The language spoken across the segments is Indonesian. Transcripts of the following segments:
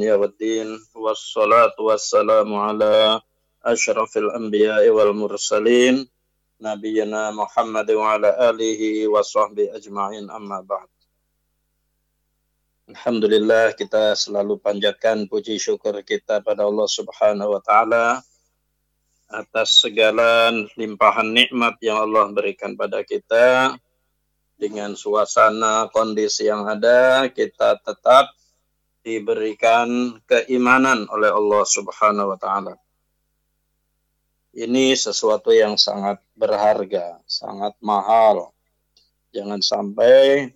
الدنيا والدين والصلاة والسلام على أشرف الأنبياء والمرسلين نبينا محمد وعلى آله وصحبه أجمعين أما بعد Alhamdulillah kita selalu panjatkan puji syukur kita pada Allah Subhanahu wa taala atas segala limpahan nikmat yang Allah berikan pada kita dengan suasana kondisi yang ada kita tetap diberikan keimanan oleh Allah Subhanahu wa taala. Ini sesuatu yang sangat berharga, sangat mahal. Jangan sampai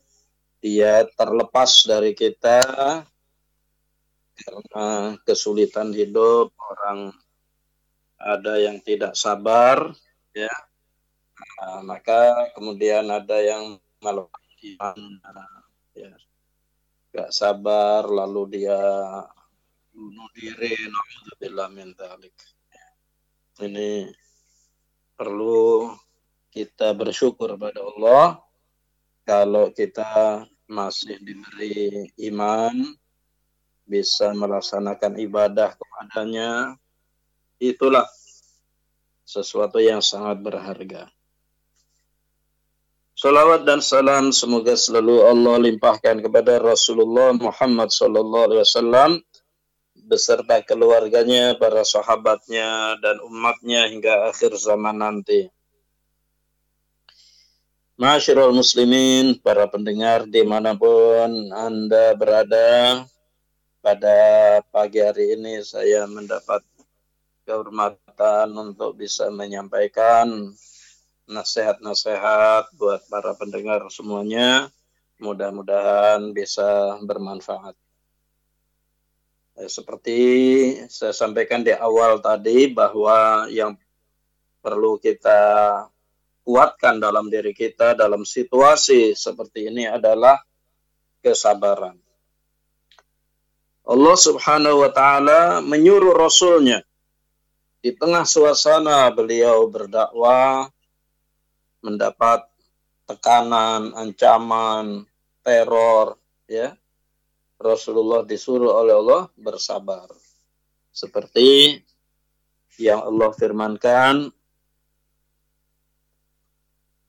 dia terlepas dari kita karena kesulitan hidup orang ada yang tidak sabar ya nah, maka kemudian ada yang melakukan ya gak sabar lalu dia bunuh diri ini perlu kita bersyukur pada Allah kalau kita masih diberi iman, bisa melaksanakan ibadah kepadanya, itulah sesuatu yang sangat berharga. Salawat dan salam semoga selalu Allah limpahkan kepada Rasulullah Muhammad sallallahu alaihi wasallam beserta keluarganya, para sahabatnya dan umatnya hingga akhir zaman nanti. Masyarul muslimin, para pendengar di mana pun Anda berada, pada pagi hari ini saya mendapat kehormatan untuk bisa menyampaikan nasihat-nasihat buat para pendengar semuanya. Mudah-mudahan bisa bermanfaat. Eh, seperti saya sampaikan di awal tadi bahwa yang perlu kita kuatkan dalam diri kita dalam situasi seperti ini adalah kesabaran. Allah Subhanahu wa taala menyuruh rasulnya di tengah suasana beliau berdakwah mendapat tekanan, ancaman, teror, ya. Rasulullah disuruh oleh Allah bersabar. Seperti yang Allah firmankan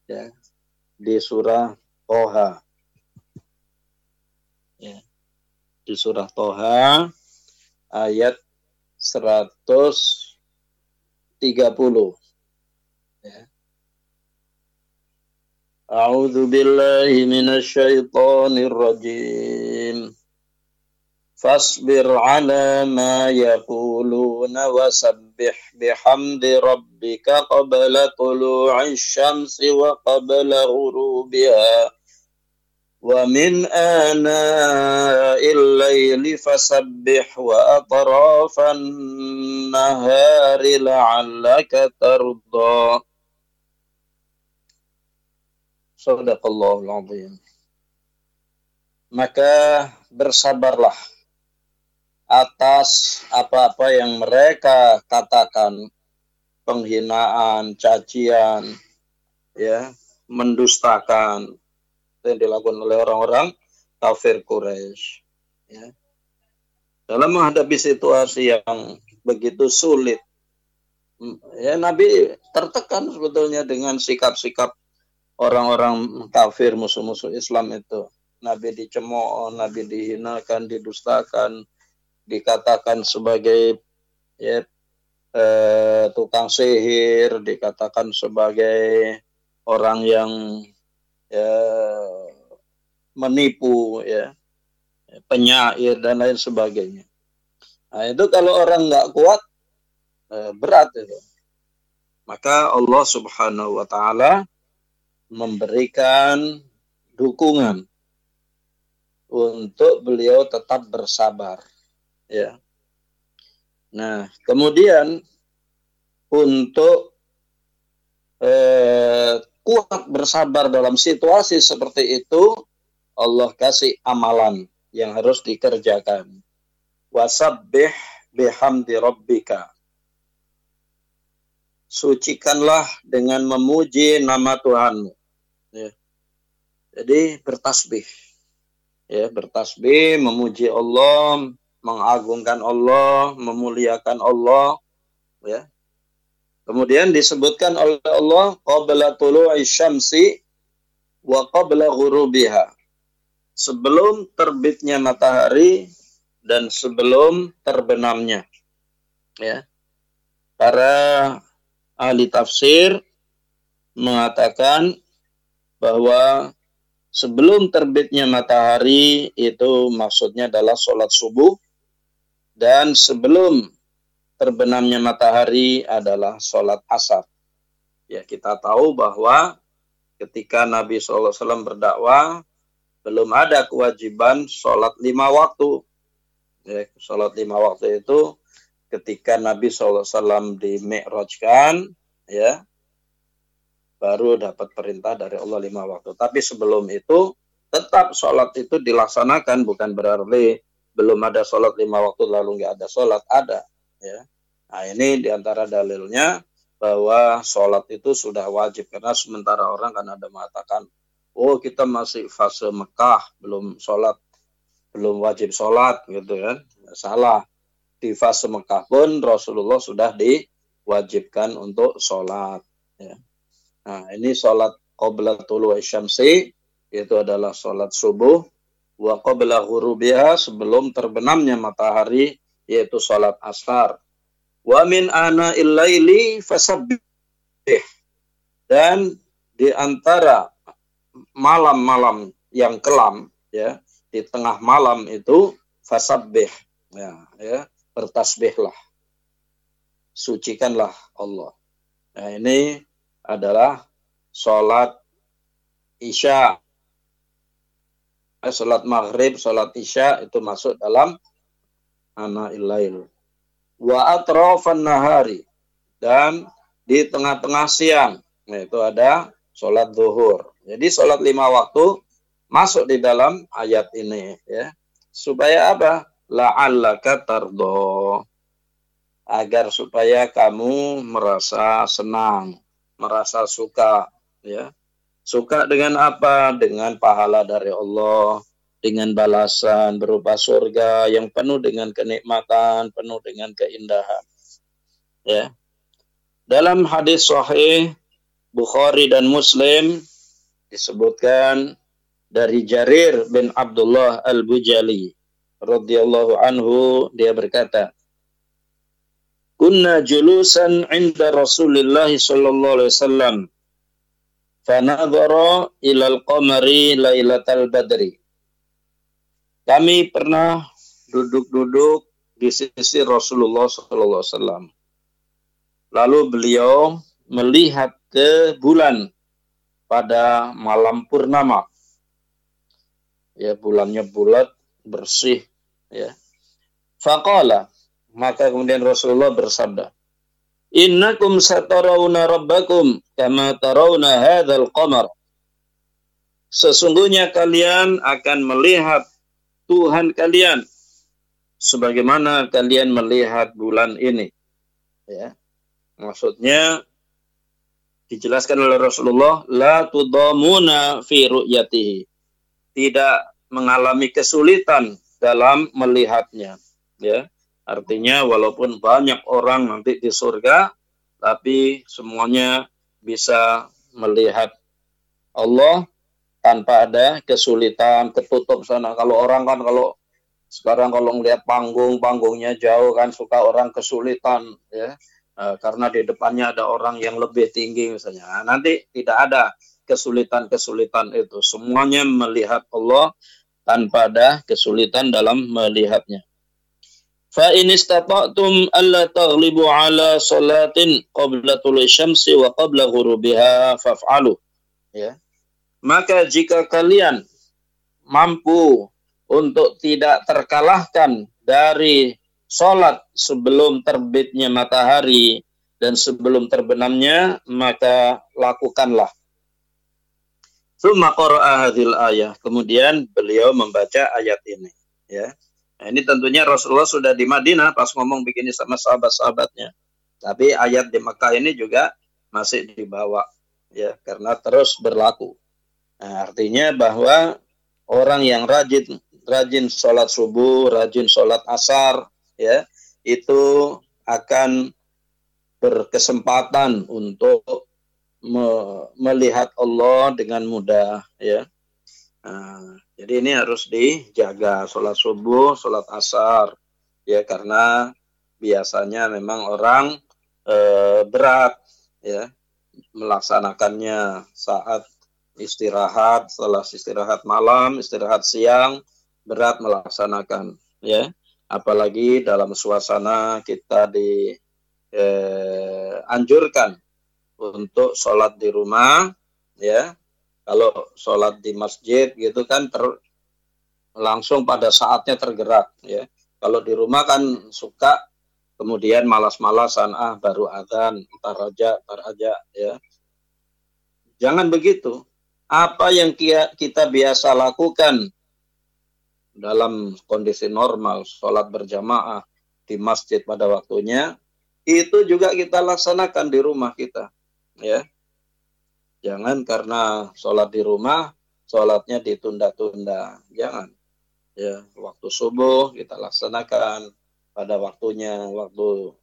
ya di surah Toha. Ya. Di surah Toha ayat 130. A'udzu billahi minasy syaithanir rajim. فاصبر على ما يقولون وسبح بحمد ربك قبل طلوع الشمس وقبل غروبها ومن آناء الليل فسبح وأطراف النهار لعلك ترضى Sadaqallahul azim. Maka bersabarlah atas apa-apa yang mereka katakan penghinaan, cacian, ya, mendustakan yang dilakukan oleh orang-orang kafir Quraisy. Ya. Dalam menghadapi situasi yang begitu sulit, ya Nabi tertekan sebetulnya dengan sikap-sikap orang-orang kafir musuh-musuh Islam itu. Nabi dicemooh, Nabi dihinakan, didustakan, dikatakan sebagai ya, eh, tukang sihir, dikatakan sebagai orang yang ya, menipu, ya, penyair dan lain sebagainya. Nah itu kalau orang nggak kuat eh, berat itu. Maka Allah Subhanahu Wa Taala memberikan dukungan untuk beliau tetap bersabar ya. Nah, kemudian untuk eh, kuat bersabar dalam situasi seperti itu, Allah kasih amalan yang harus dikerjakan. Wasabbih bihamdi rabbika. Sucikanlah dengan memuji nama Tuhanmu. Ya. Jadi bertasbih. Ya, bertasbih, memuji Allah, mengagungkan Allah, memuliakan Allah, ya. Kemudian disebutkan oleh Allah qabla tulu'i syamsi wa qabla ghurubiha. Sebelum terbitnya matahari dan sebelum terbenamnya. Ya. Para ahli tafsir mengatakan bahwa sebelum terbitnya matahari itu maksudnya adalah sholat subuh dan sebelum terbenamnya matahari adalah sholat asar. Ya kita tahu bahwa ketika Nabi SAW berdakwah belum ada kewajiban sholat lima waktu. Ya, sholat lima waktu itu ketika Nabi SAW di-mi'rajkan, ya, baru dapat perintah dari Allah lima waktu. Tapi sebelum itu tetap sholat itu dilaksanakan bukan berarti belum ada sholat lima waktu lalu nggak ada sholat ada ya. Nah ini di antara dalilnya bahwa sholat itu sudah wajib karena sementara orang kan ada mengatakan oh kita masih fase Mekah belum sholat belum wajib sholat gitu kan salah di fase Mekah pun Rasulullah sudah diwajibkan untuk sholat ya. Nah, ini sholat qabla tulu syamsi itu adalah sholat subuh wa qabla ghurubiha sebelum terbenamnya matahari yaitu sholat asar. Wa min ana illaili fasabbih. Dan di antara malam-malam yang kelam ya, di tengah malam itu fasabbih ya, ya bertasbihlah. Sucikanlah Allah. Nah, ini adalah sholat isya. Eh, sholat maghrib, sholat isya itu masuk dalam ana ilail. Wa atrafan nahari. Dan di tengah-tengah siang. Nah, itu ada sholat zuhur. Jadi sholat lima waktu masuk di dalam ayat ini. ya Supaya apa? La'allaka tardo. Agar supaya kamu merasa senang merasa suka ya. Suka dengan apa? Dengan pahala dari Allah dengan balasan berupa surga yang penuh dengan kenikmatan penuh dengan keindahan ya. Dalam hadis sahih Bukhari dan Muslim disebutkan dari Jarir bin Abdullah Al-Bujali radhiyallahu anhu dia berkata kunna julusan inda Rasulillah sallallahu alaihi wasallam fanadhara ila al-qamari lailatal badri. Kami pernah duduk-duduk di sisi Rasulullah sallallahu alaihi wasallam. Lalu beliau melihat ke bulan pada malam purnama. Ya bulannya bulat bersih ya faqala maka kemudian Rasulullah bersabda, Innakum satarawna rabbakum kama tarawna hadzal qamar. Sesungguhnya kalian akan melihat Tuhan kalian sebagaimana kalian melihat bulan ini. Ya. Maksudnya dijelaskan oleh Rasulullah la tudamuna fi ru'yatihi. Tidak mengalami kesulitan dalam melihatnya, ya. Artinya walaupun banyak orang nanti di surga, tapi semuanya bisa melihat Allah tanpa ada kesulitan, ketutup sana. Kalau orang kan kalau sekarang kalau melihat panggung, panggungnya jauh kan suka orang kesulitan ya. E, karena di depannya ada orang yang lebih tinggi misalnya. Nah, nanti tidak ada kesulitan-kesulitan itu. Semuanya melihat Allah tanpa ada kesulitan dalam melihatnya. Fa in istata'tum alla taghlibu ala salatin qabla tulu'i syamsi wa qabla ghurubiha faf'alu. Ya. Maka jika kalian mampu untuk tidak terkalahkan dari salat sebelum terbitnya matahari dan sebelum terbenamnya, maka lakukanlah. Summa hadhil ayah. Kemudian beliau membaca ayat ini, ya. Nah, ini tentunya Rasulullah sudah di Madinah pas ngomong begini sama sahabat-sahabatnya. Tapi ayat di Mekah ini juga masih dibawa ya karena terus berlaku. Nah, artinya bahwa orang yang rajin rajin sholat subuh, rajin sholat asar, ya, itu akan berkesempatan untuk me melihat Allah dengan mudah, ya. Nah, jadi ini harus dijaga. Sholat subuh, sholat asar, ya karena biasanya memang orang e, berat, ya, melaksanakannya. Saat istirahat, setelah istirahat malam, istirahat siang, berat melaksanakan ya. Apalagi dalam suasana kita di eh, anjurkan untuk sholat di rumah ya. Kalau sholat di masjid gitu kan ter, langsung pada saatnya tergerak ya. Kalau di rumah kan suka kemudian malas-malasan ah baru adzan entar aja entar aja ya. Jangan begitu. Apa yang kita biasa lakukan dalam kondisi normal, sholat berjamaah di masjid pada waktunya, itu juga kita laksanakan di rumah kita. Ya, Jangan karena sholat di rumah, sholatnya ditunda-tunda. Jangan. Ya, waktu subuh kita laksanakan pada waktunya, waktu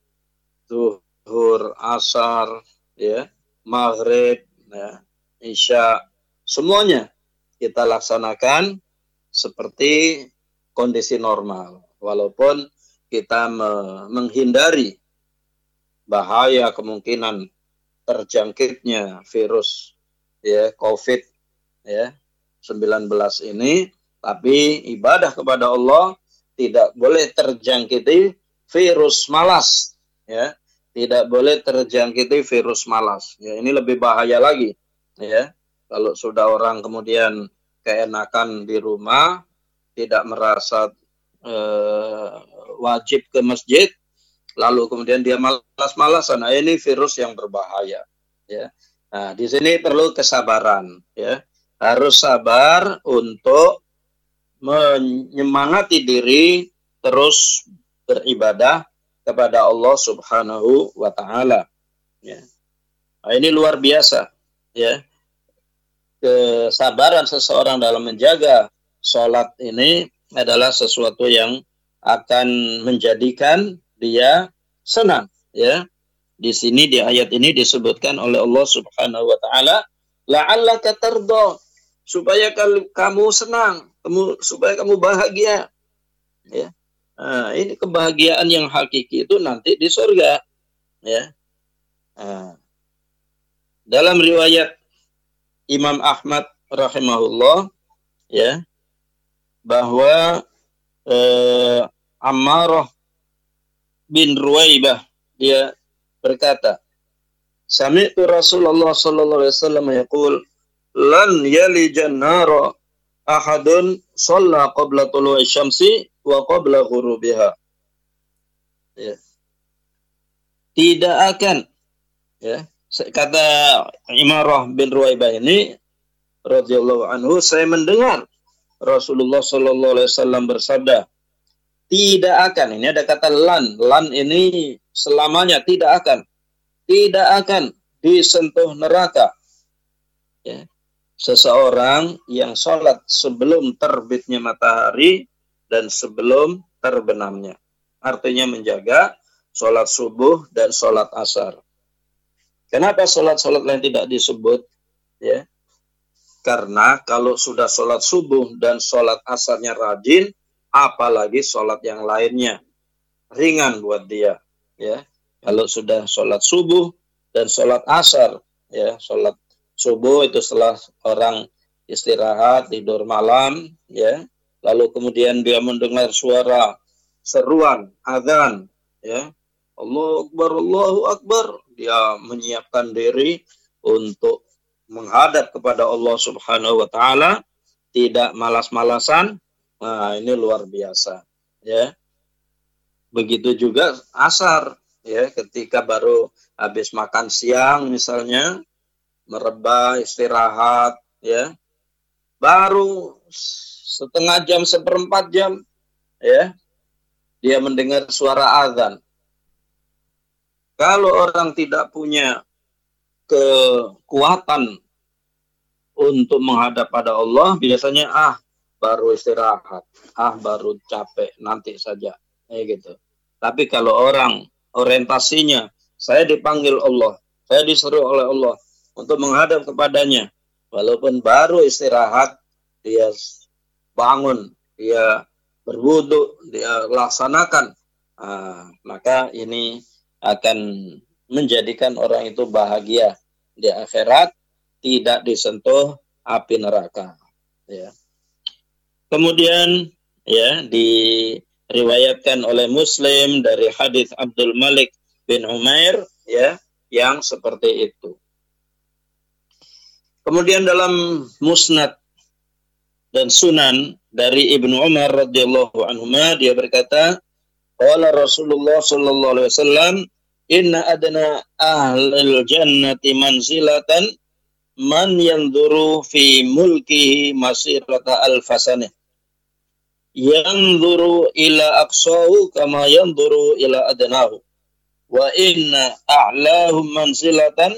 zuhur, asar, ya, maghrib, ya, isya, semuanya kita laksanakan seperti kondisi normal walaupun kita me menghindari bahaya kemungkinan terjangkitnya virus ya COVID ya 19 ini. Tapi ibadah kepada Allah tidak boleh terjangkiti virus malas ya. Tidak boleh terjangkiti virus malas. Ya ini lebih bahaya lagi ya. Kalau sudah orang kemudian keenakan di rumah, tidak merasa uh, wajib ke masjid, lalu kemudian dia malas-malasan. Nah, ini virus yang berbahaya. Ya. Nah, di sini perlu kesabaran. Ya. Harus sabar untuk menyemangati diri terus beribadah kepada Allah Subhanahu wa taala. Ya. Nah, ini luar biasa, ya kesabaran seseorang dalam menjaga sholat ini adalah sesuatu yang akan menjadikan dia senang ya. Di sini di ayat ini disebutkan oleh Allah Subhanahu wa taala la'allaka tarda supaya kamu senang kamu supaya kamu bahagia ya. Nah, ini kebahagiaan yang hakiki itu nanti di surga ya. Nah, dalam riwayat Imam Ahmad rahimahullah ya bahwa eh, Ammarah bin Ruwaibah dia berkata Sami'tu Rasulullah sallallahu alaihi wasallam yaqul lan yalijan nara ahadun shalla qabla tulu'i syamsi wa qabla ghurubiha ya. Tidak akan ya kata Imarah bin Ruwaibah ini radhiyallahu anhu saya mendengar Rasulullah Shallallahu alaihi wasallam bersabda tidak akan. Ini ada kata lan. Lan ini selamanya tidak akan. Tidak akan disentuh neraka. Ya. Seseorang yang sholat sebelum terbitnya matahari dan sebelum terbenamnya. Artinya menjaga sholat subuh dan sholat asar. Kenapa sholat-sholat lain tidak disebut? Ya, karena kalau sudah sholat subuh dan sholat asarnya rajin, apalagi sholat yang lainnya ringan buat dia. Ya, kalau sudah sholat subuh dan sholat asar, ya, sholat subuh itu setelah orang istirahat tidur malam, ya, lalu kemudian dia mendengar suara seruan azan, ya, Allah Akbar, Allahu Akbar. Dia menyiapkan diri untuk menghadap kepada Allah Subhanahu wa taala, tidak malas-malasan. Nah, ini luar biasa, ya. Begitu juga asar, ya, ketika baru habis makan siang misalnya, merebah, istirahat, ya. Baru setengah jam, seperempat jam, ya. Dia mendengar suara azan kalau orang tidak punya kekuatan untuk menghadap pada Allah, biasanya ah baru istirahat, ah baru capek, nanti saja, eh gitu. Tapi kalau orang orientasinya, saya dipanggil Allah, saya disuruh oleh Allah untuk menghadap kepadanya, walaupun baru istirahat, dia bangun, dia berwudu, dia laksanakan, ah, maka ini akan menjadikan orang itu bahagia di akhirat, tidak disentuh api neraka. Ya. Kemudian ya diriwayatkan oleh Muslim dari hadis Abdul Malik bin Umair ya yang seperti itu. Kemudian dalam Musnad dan Sunan dari Ibnu Umar radhiyallahu anhu dia berkata, qala Rasulullah sallallahu alaihi wasallam, inna adna ahlil jannati manzilatan man yanzuru fi mulkihi masirata alfasanah yanzuru ila aqsahu kama yanzuru ila adnahu. Wa inna a'lahum manzilatan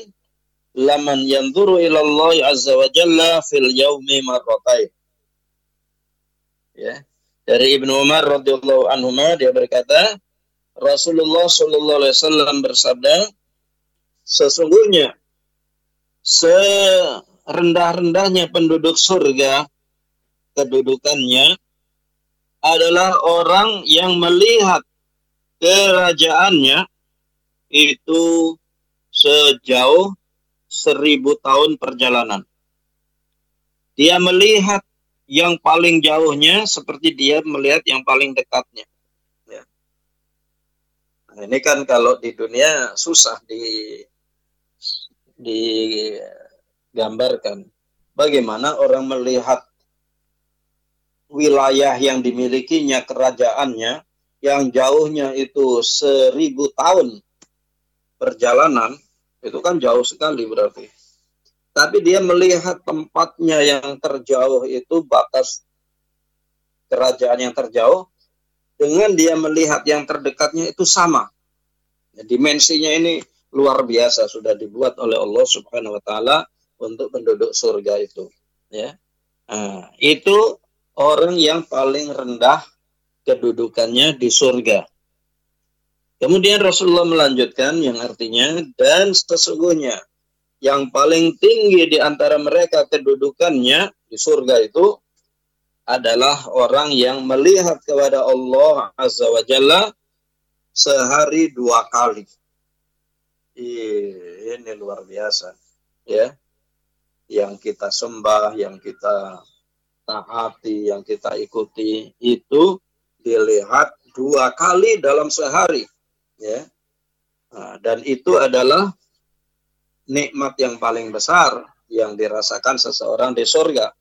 laman yanzuru ila Allah azza wa jalla fil yaumi marratain ya. Dari Ibnu Umar radhiyallahu anhu dia berkata Rasulullah sallallahu alaihi wasallam bersabda sesungguhnya serendah-rendahnya penduduk surga kedudukannya adalah orang yang melihat kerajaannya itu sejauh seribu tahun perjalanan. Dia melihat yang paling jauhnya seperti dia melihat yang paling dekatnya. Ya. Nah, ini kan kalau di dunia susah di digambarkan bagaimana orang melihat wilayah yang dimilikinya kerajaannya yang jauhnya itu seribu tahun perjalanan itu kan jauh sekali berarti. Tapi dia melihat tempatnya yang terjauh itu batas kerajaan yang terjauh dengan dia melihat yang terdekatnya itu sama. Dimensinya ini luar biasa sudah dibuat oleh Allah Subhanahu wa taala untuk penduduk surga itu ya. Nah, itu orang yang paling rendah kedudukannya di surga. Kemudian Rasulullah melanjutkan yang artinya dan sesungguhnya yang paling tinggi di antara mereka kedudukannya di surga itu adalah orang yang melihat kepada Allah Azza wa Jalla sehari dua kali. Ini luar biasa ya. Yang kita sembah yang kita taati yang kita ikuti itu dilihat dua kali dalam sehari ya. Nah, dan itu adalah nikmat yang paling besar yang dirasakan seseorang di surga.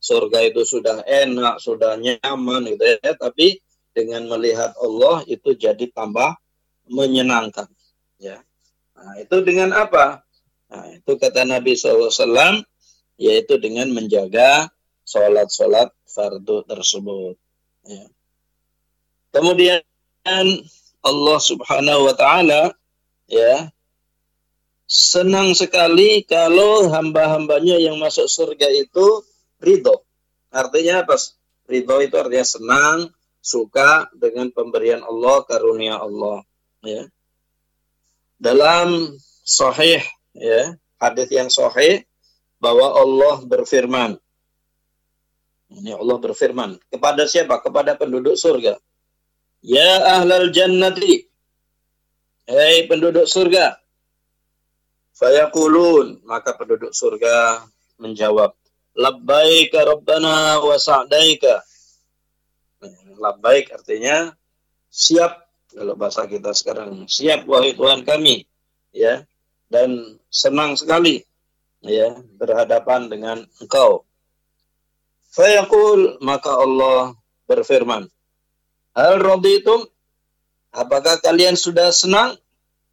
Surga itu sudah enak sudah nyaman gitu ya. Tapi dengan melihat Allah itu jadi tambah menyenangkan ya. Nah, itu dengan apa? Nah, itu kata Nabi SAW, yaitu dengan menjaga sholat-sholat fardu tersebut. Ya. Kemudian Allah Subhanahu wa taala ya senang sekali kalau hamba-hambanya yang masuk surga itu ridho. Artinya apa? Ridho itu artinya senang, suka dengan pemberian Allah, karunia Allah. Ya dalam sahih ya hadis yang sahih bahwa Allah berfirman ini Allah berfirman kepada siapa? Kepada penduduk surga. Ya ahlal jannati. Hei penduduk surga. Fayaqulun. Maka penduduk surga menjawab labbaika rabbana wa sa'daika. Labbaik artinya siap. Kalau bahasa kita sekarang siap wahai Tuhan kami. Ya dan senang sekali ya berhadapan dengan engkau fayaqul maka Allah berfirman hal raditum? Apakah kalian sudah senang?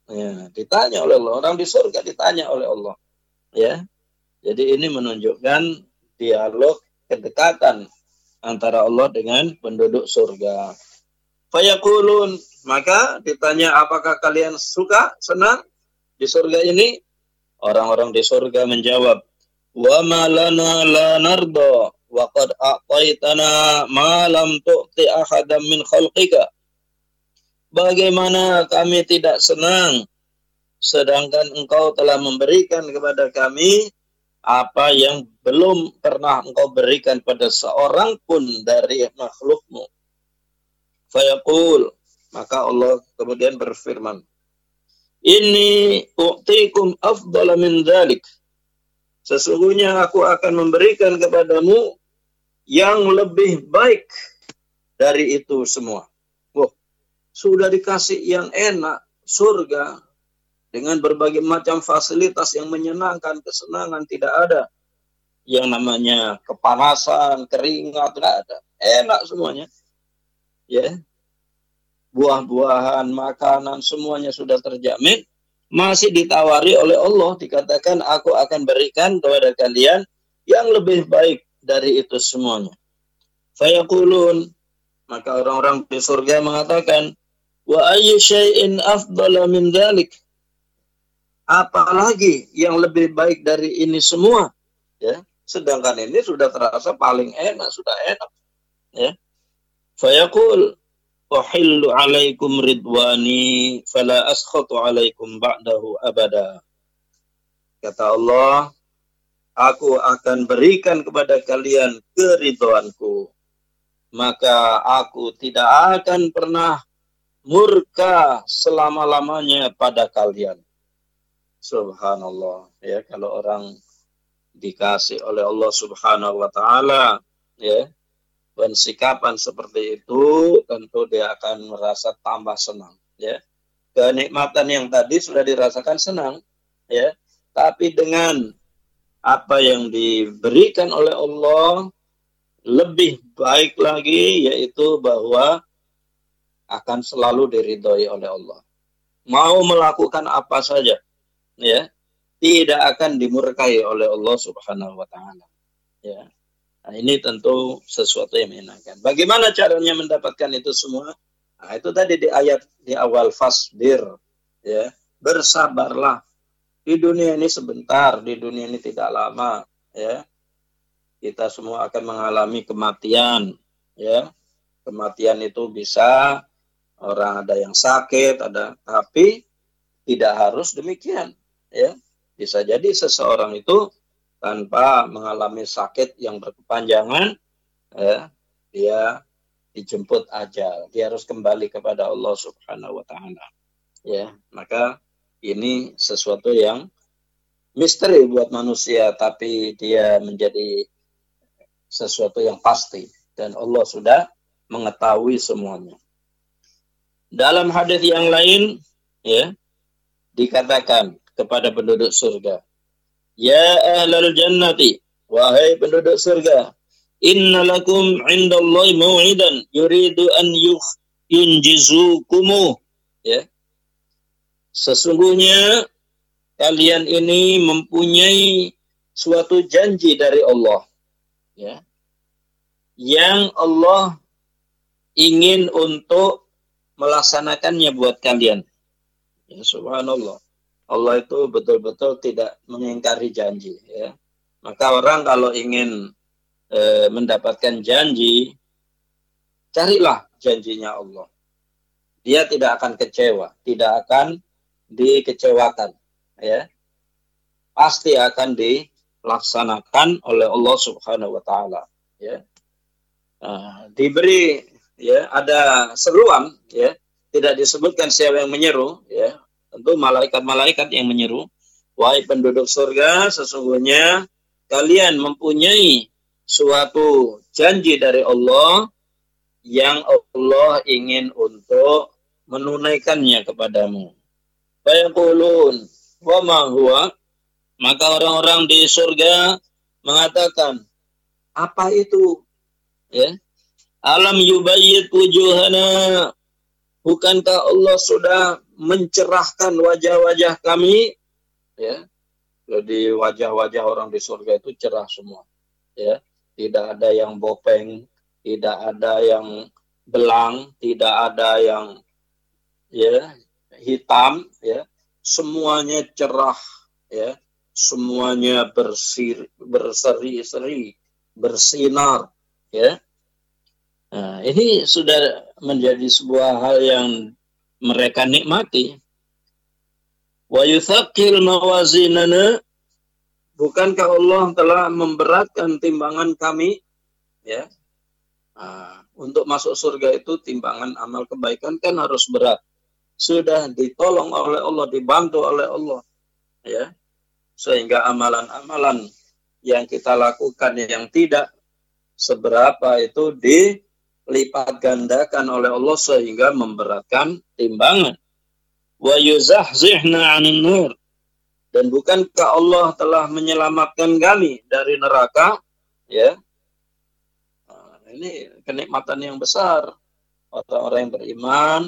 Ya ditanya oleh Allah. Orang di surga ditanya oleh Allah. Ya. Jadi ini menunjukkan dialog kedekatan antara Allah dengan penduduk surga. Fayaqulun, maka ditanya apakah kalian suka, senang di surga ini? Orang-orang di surga menjawab, "Wa ma lana la nardo qad a'taitana ma lam tu'ti ahadam min khalqika bagaimana kami tidak senang sedangkan engkau telah memberikan kepada kami apa yang belum pernah engkau berikan pada seorang pun dari makhlukmu. Fayaqul, maka Allah kemudian berfirman, Ini u'tikum afdala min dhalik. Sesungguhnya aku akan memberikan kepadamu yang lebih baik dari itu semua. Wah, sudah dikasih yang enak, surga, dengan berbagai macam fasilitas yang menyenangkan, kesenangan tidak ada. Yang namanya kepanasan, keringat tidak ada. Enak semuanya. Ya. Buah-buahan, makanan semuanya sudah terjamin. Masih ditawari oleh Allah dikatakan aku akan berikan kepada kalian yang lebih baik dari itu semuanya. Fayakulun maka orang-orang di surga mengatakan wa ayyu syai'in afdala min dhalik. Apalagi yang lebih baik dari ini semua ya. Sedangkan ini sudah terasa paling enak sudah enak ya. Fayaqul uhillu alaikum ridwani fala askhatu alaikum ba'dahu abada. Kata Allah aku akan berikan kepada kalian keridhoanku maka aku tidak akan pernah murka selama-lamanya pada kalian. Subhanallah. Ya kalau orang dikasih oleh Allah Subhanahu wa taala ya dan sikapan seperti itu tentu dia akan merasa tambah senang ya kenikmatan yang tadi sudah dirasakan senang ya tapi dengan apa yang diberikan oleh Allah lebih baik lagi yaitu bahwa akan selalu diridhoi oleh Allah mau melakukan apa saja ya tidak akan dimurkai oleh Allah Subhanahu wa taala. Ya. Nah, ini tentu sesuatu yang menyenangkan. Bagaimana caranya mendapatkan itu semua? Nah, itu tadi di ayat di awal fasbir ya. Bersabarlah. Di dunia ini sebentar, di dunia ini tidak lama ya. Kita semua akan mengalami kematian ya. Kematian itu bisa orang ada yang sakit, ada tapi tidak harus demikian ya bisa jadi seseorang itu tanpa mengalami sakit yang berkepanjangan ya dia dijemput ajal. Dia harus kembali kepada Allah Subhanahu wa taala ya. Maka ini sesuatu yang misteri buat manusia tapi dia menjadi sesuatu yang pasti. Dan Allah sudah mengetahui semuanya. Dalam hadis yang lain ya dikatakan kepada penduduk surga. Ya ahlal jannati, wahai penduduk surga, inna lakum indallahi mau'idan yuridu an yunjizukumu. Ya. Sesungguhnya kalian ini mempunyai suatu janji dari Allah. Ya. Yang Allah ingin untuk melaksanakannya buat kalian. Ya subhanallah. Allah itu betul-betul tidak mengingkari janji ya. Maka orang kalau ingin e, mendapatkan janji carilah janjinya Allah. Dia tidak akan kecewa, tidak akan dikecewakan ya. Pasti akan dilaksanakan oleh Allah Subhanahu wa taala ya. Nah, diberi ya ada seruan ya tidak disebutkan siapa yang menyeru ya Tentu malaikat-malaikat yang menyeru, wahai penduduk surga, sesungguhnya kalian mempunyai suatu janji dari Allah yang Allah ingin untuk menunaikannya kepadamu. Fayaqulun wa ma huwa? Maka orang-orang di surga mengatakan apa itu? Ya. Alam yubayyit wujuhana bukankah Allah sudah mencerahkan wajah-wajah kami? Ya. Jadi wajah-wajah orang di surga itu cerah semua. Ya. Tidak ada yang bopeng tidak ada yang belang tidak ada yang ya hitam ya. Semuanya cerah ya. Semuanya bersir berseri-seri bersinar ya nah, ini sudah menjadi sebuah hal yang mereka nikmati. Wa yuthaqil mawazinana bukankah Allah telah memberatkan timbangan kami ya? Nah, untuk masuk surga itu timbangan amal kebaikan kan harus berat. Sudah ditolong oleh Allah dibantu oleh Allah ya? Sehingga amalan-amalan yang kita lakukan yang tidak seberapa itu dilipat gandakan oleh Allah sehingga memberatkan timbangan. Wa yuzahzihna 'anil nur. Dan bukankah Allah telah menyelamatkan kami dari neraka? Ya. Nah, ini kenikmatan yang besar. Orang-orang yang beriman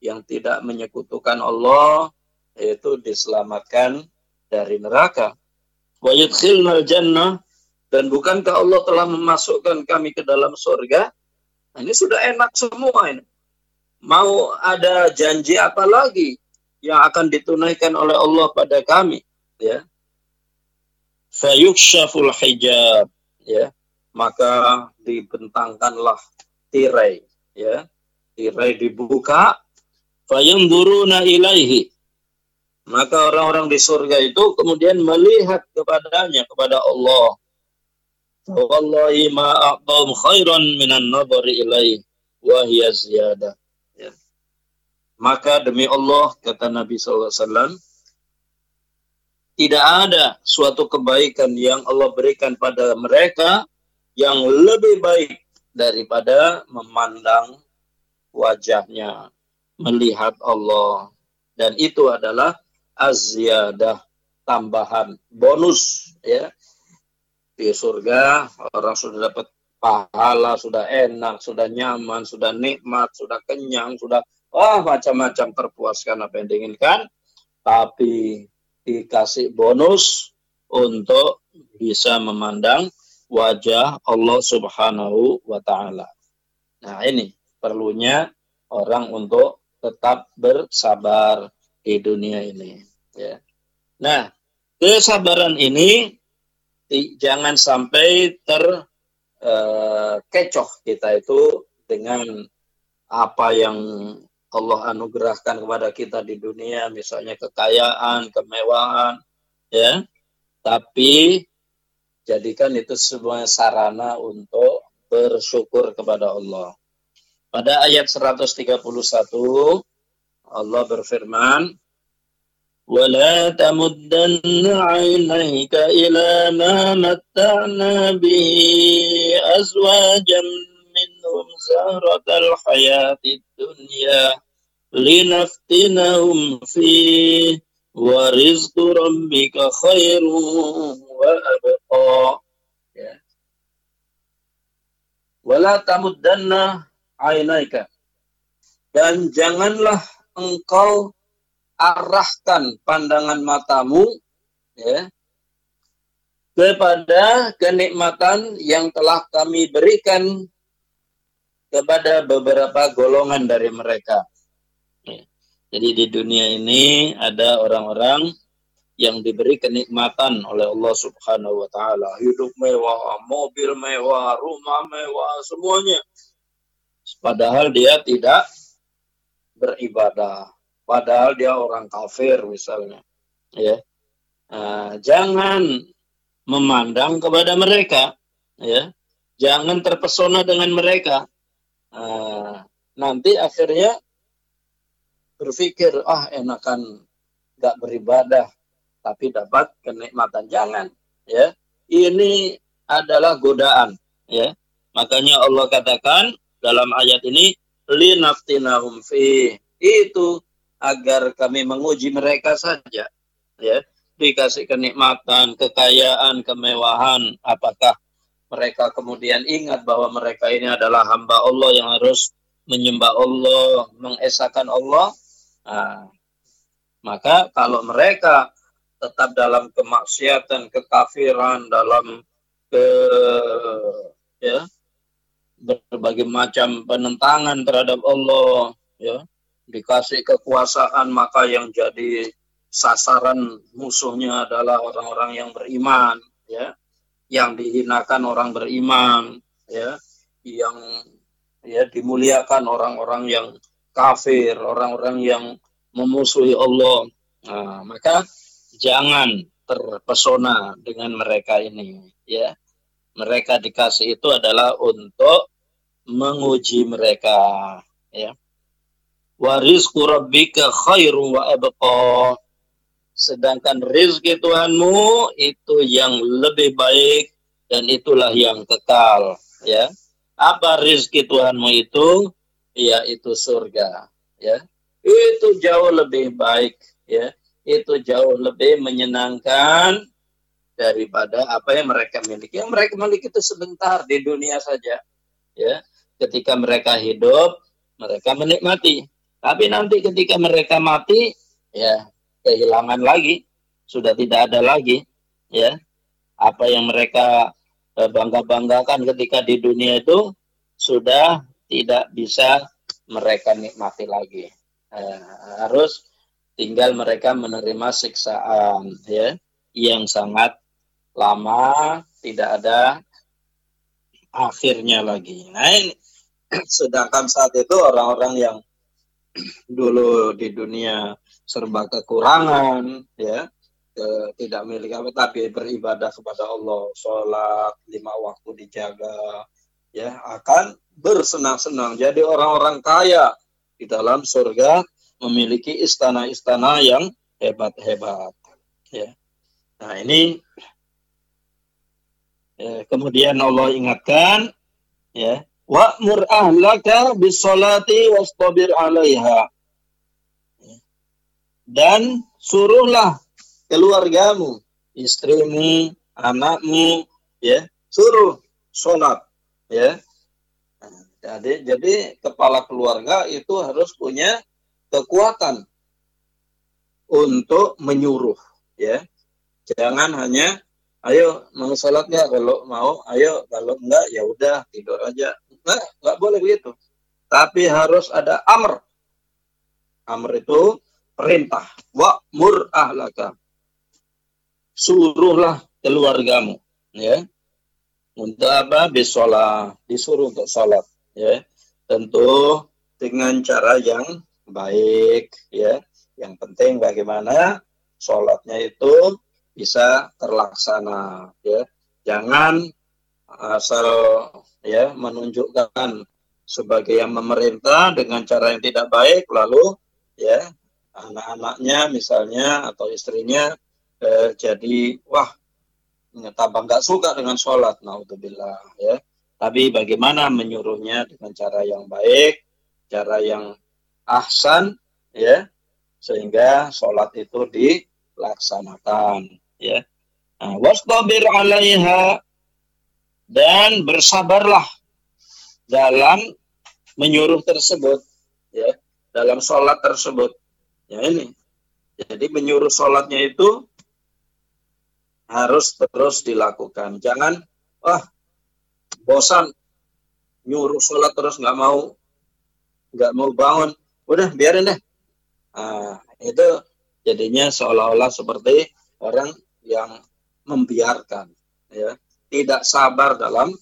yang tidak menyekutukan Allah yaitu diselamatkan dari neraka. Wa yudkhilnal jannah. Dan bukankah Allah telah memasukkan kami ke dalam surga nah, ini sudah enak semua ini. Mau ada janji apa lagi yang akan ditunaikan oleh Allah pada kami ya? Fayukshaful hijab ya? Maka dibentangkanlah tirai ya? Tirai dibuka fayanzuruna ilaihi. Maka orang-orang di surga itu kemudian melihat kepadanya kepada Allah wallahi ma a'tam khairan minan nadari ilaihi wa hiya ziyadah ya. maka demi Allah kata Nabi wasallam tidak ada suatu kebaikan yang Allah berikan pada mereka yang lebih baik daripada memandang wajahnya, melihat Allah. Dan itu adalah azyadah, tambahan, bonus ya. Di surga orang sudah dapat pahala, sudah enak, sudah nyaman, sudah nikmat, sudah kenyang, sudah wah macam-macam terpuaskan apa yang diinginkan. Tapi dikasih bonus untuk bisa memandang wajah Allah Subhanahu wa taala. Nah, ini perlunya orang untuk tetap bersabar di dunia ini, ya. Nah, kesabaran ini jangan sampai terkecoh uh, kita itu dengan apa yang Allah anugerahkan kepada kita di dunia, misalnya kekayaan, kemewahan, ya. Tapi jadikan itu sebuah sarana untuk bersyukur kepada Allah. Pada ayat 131 Allah berfirman, ولا تمدن عينيك إلى ما متعنا به أزواجا منهم زهرة الحياة الدنيا لنفتنهم فيه ورزق ربك خير وأبقى wala tamuddanna ainaika dan janganlah engkau arahkan pandangan matamu ya kepada kenikmatan yang telah kami berikan kepada beberapa golongan dari mereka. Jadi di dunia ini ada orang-orang yang diberi kenikmatan oleh Allah Subhanahu wa taala, hidup mewah, mobil mewah, rumah mewah, semuanya. Padahal dia tidak beribadah. Padahal dia orang kafir misalnya. Ya. Nah, jangan memandang kepada mereka, ya. Jangan terpesona dengan mereka. Nah, nanti akhirnya berpikir, ah enakan nggak beribadah, tapi dapat kenikmatan. Jangan, ya. Ini adalah godaan, ya. Makanya Allah katakan dalam ayat ini, linaftinahum fi. Itu agar kami menguji mereka saja, ya. Dikasih kenikmatan, kekayaan, kemewahan, apakah mereka kemudian ingat bahwa mereka ini adalah hamba Allah yang harus menyembah Allah, mengesahkan Allah, nah, maka kalau mereka tetap dalam kemaksiatan, kekafiran, dalam ke ya berbagai macam penentangan terhadap Allah, ya dikasih kekuasaan maka yang jadi sasaran musuhnya adalah orang-orang yang beriman, ya yang dihinakan orang beriman, ya, yang ya dimuliakan orang-orang yang kafir, orang-orang yang memusuhi Allah. Nah, maka jangan terpesona dengan mereka ini, ya. Mereka dikasih itu adalah untuk menguji mereka, ya. Warizku rabbika khairu wa abqa. Sedangkan rizki Tuhanmu itu yang lebih baik dan itulah yang kekal, ya. Apa rizki Tuhanmu itu? Yaitu surga, ya itu jauh lebih baik ya itu jauh lebih menyenangkan daripada apa yang mereka miliki yang mereka miliki itu sebentar di dunia saja ya ketika mereka hidup mereka menikmati tapi nanti ketika mereka mati ya kehilangan lagi. Sudah tidak ada lagi ya. Apa yang mereka eh, bangga-banggakan ketika di dunia itu sudah tidak bisa mereka nikmati lagi. Eh, harus tinggal mereka menerima siksaan ya yang sangat lama tidak ada akhirnya lagi. Nah ini. Sedangkan saat itu orang-orang yang dulu di dunia serba kekurangan ya tidak milik apa tapi beribadah kepada Allah sholat lima waktu dijaga ya akan bersenang-senang jadi orang-orang kaya di dalam surga memiliki istana-istana yang hebat-hebat. Ya. Nah ini ya, kemudian Allah ingatkan ya wa'mur ahlaka bisolati wastabir 'alaiha. Dan suruhlah keluargamu, istrimu, anakmu, ya, suruh sholat, ya, jadi, jadi kepala keluarga itu harus punya kekuatan untuk menyuruh, ya. Jangan hanya, ayo mau sholat nggak? Kalau mau, ayo. Kalau enggak, ya udah tidur aja. Enggak, enggak boleh begitu. Tapi harus ada amr. Amr itu perintah. Wa'mur ahlaka. Suruhlah keluargamu. Ya. Apa? Bisolah. Disuruh untuk sholat ya tentu dengan cara yang baik ya yang penting bagaimana sholatnya itu bisa terlaksana ya jangan asal ya menunjukkan sebagai yang memerintah dengan cara yang tidak baik lalu ya anak-anaknya misalnya atau istrinya eh, jadi wah tambah nggak suka dengan sholat naudzubillah ya tapi bagaimana menyuruhnya dengan cara yang baik, cara yang ahsan, ya, sehingga sholat itu dilaksanakan, ya. Nah, wastabir alaiha dan bersabarlah dalam menyuruh tersebut, ya, dalam sholat tersebut. Ya ini. Jadi menyuruh sholatnya itu harus terus dilakukan. Jangan, wah bosan nyuruh sholat terus nggak mau nggak mau bangun udah biarin deh nah, itu jadinya seolah-olah seperti orang yang membiarkan ya tidak sabar dalam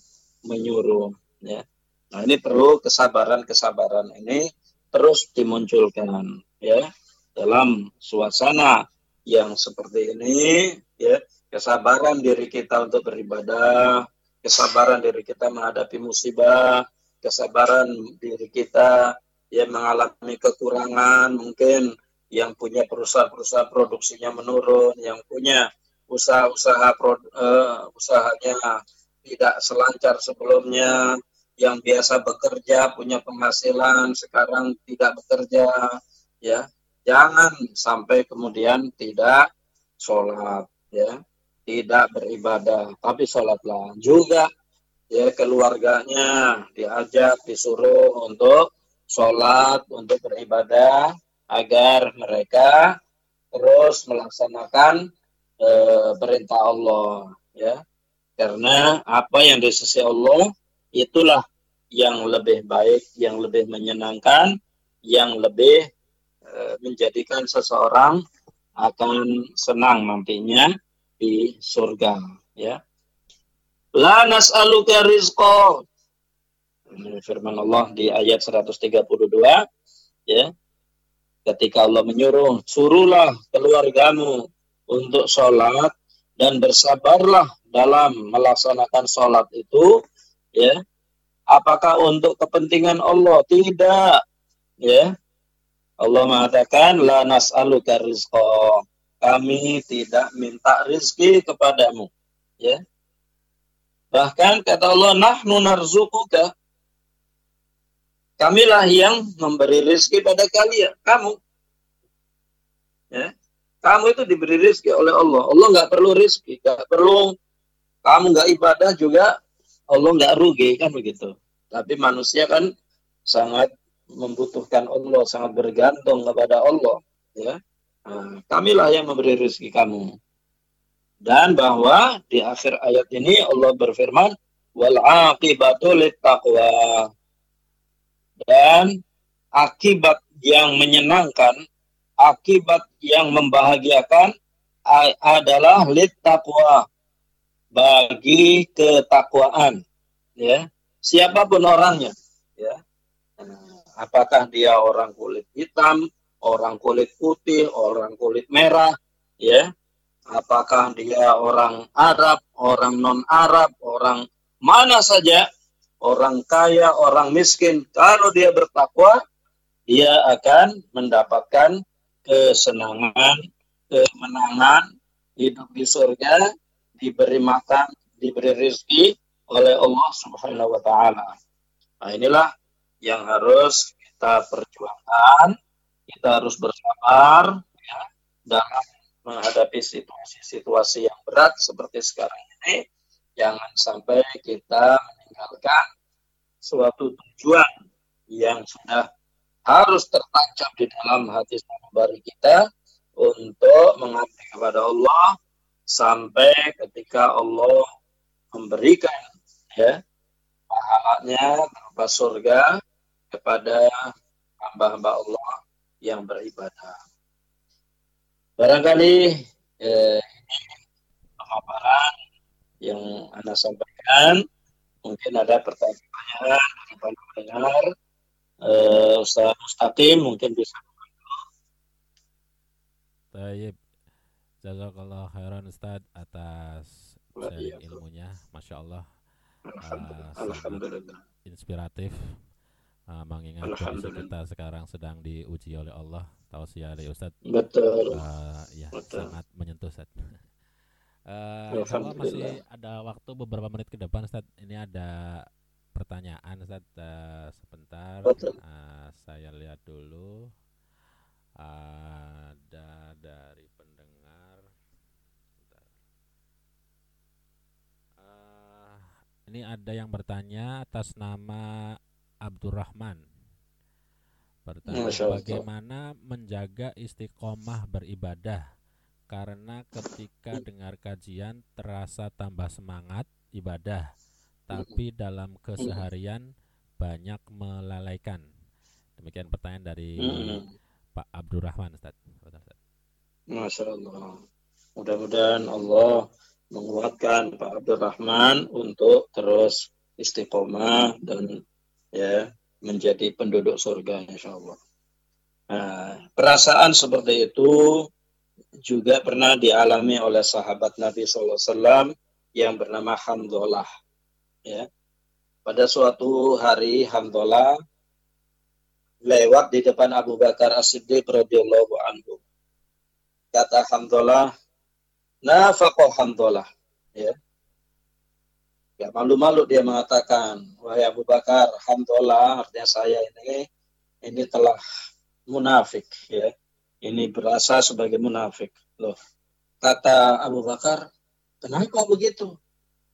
menyuruh ya. Nah ini perlu kesabaran kesabaran ini terus dimunculkan ya dalam suasana yang seperti ini ya. Kesabaran diri kita untuk beribadah kesabaran diri kita menghadapi musibah, kesabaran diri kita yang mengalami kekurangan, mungkin yang punya perusahaan-perusahaan produksinya menurun, yang punya usaha-usaha uh, usahanya tidak selancar sebelumnya, yang biasa bekerja punya penghasilan sekarang tidak bekerja, ya. Jangan sampai kemudian tidak sholat, ya. Tidak beribadah, tapi sholatlah. Juga ya keluarganya diajak disuruh untuk sholat untuk beribadah agar mereka terus melaksanakan e, perintah Allah ya karena apa yang di sisi Allah itulah yang lebih baik yang lebih menyenangkan yang lebih e, menjadikan seseorang akan senang nantinya di surga ya La nas'aluka rizqa. Firman Allah di ayat 132 ya. Ketika Allah menyuruh, suruhlah keluargamu untuk sholat dan bersabarlah dalam melaksanakan sholat itu, ya. Apakah untuk kepentingan Allah? Tidak, ya. Allah mengatakan la nas'aluka. Kami tidak minta rizki kepadamu. Ya. Bahkan kata Allah, nahnu narzukuka. Kamilah yang memberi rizki pada kalian, kamu. Kamu itu diberi rizki oleh Allah. Allah nggak perlu rizki, nggak perlu kamu nggak ibadah juga Allah nggak rugi kan begitu. Tapi manusia kan sangat membutuhkan Allah, sangat bergantung kepada Allah. Ya, nah, kamilah yang memberi rezeki kamu. Dan bahwa di akhir ayat ini Allah berfirman, wal aqibatu taqwa. Dan akibat yang menyenangkan, akibat yang membahagiakan adalah lit taqwa bagi ketakwaan ya siapa pun orangnya ya apakah dia orang kulit hitam, orang kulit putih, orang kulit merah, ya. Apakah dia orang Arab, orang non-Arab, orang mana saja, orang kaya, orang miskin, kalau dia bertakwa, dia akan mendapatkan kesenangan, kemenangan, hidup di surga, diberi makan, diberi rezeki oleh Allah Subhanahu wa taala. Nah, inilah yang harus kita perjuangkan. Kita harus bersabar ya, dalam menghadapi situasi-situasi yang berat seperti sekarang ini. Jangan sampai kita meninggalkan suatu tujuan yang sudah harus tertancap di dalam hati sanubari kita untuk mengabdi kepada Allah sampai ketika Allah memberikan ya pahalanya berupa surga kepada hamba-hamba Allah yang beribadah. Barangkali eh, pemaparan yang Anda sampaikan. Mungkin ada pertanyaan dari para pendengar. Eh, Ustaz Mustaqim mungkin bisa Taib. Jazakallah khairan Ustaz atas sharing ilmunya. Masya Allah. Uh, Alhamdulillah. Inspiratif uh, mengingat kondisi kita sekarang sedang diuji oleh Allah tausiah dari Ustaz betul uh, ya betul. sangat menyentuh Ustaz uh, Allah masih ada waktu beberapa menit ke depan Ustaz ini ada pertanyaan Ustaz. Uh, sebentar. Uh, saya lihat dulu. Ada dari pendengar. Uh, ini ada yang bertanya atas nama Abdurrahman. Pertanyaan bagaimana menjaga istiqomah beribadah? Karena ketika dengar kajian terasa tambah semangat ibadah tapi dalam keseharian banyak melalaikan. Demikian pertanyaan dari Pak Abdurrahman Ustaz. Masya Allah. Mudah-mudahan Allah menguatkan Pak Abdurrahman untuk terus istiqomah dan ya menjadi penduduk surga insya Allah. Nah, perasaan seperti itu juga pernah dialami oleh sahabat Nabi SAW yang bernama Hamdullah. Ya. Pada suatu hari Hamdullah lewat di depan Abu Bakar As-Siddiq radhiyallahu anhu. Kata Hamdullah, nafaqah Hamdullah. Ya. Ya malu-malu dia mengatakan, wahai Abu Bakar, alhamdulillah artinya saya ini ini telah munafik ya. Ini berasa sebagai munafik. Loh. Kata Abu Bakar, kenapa begitu?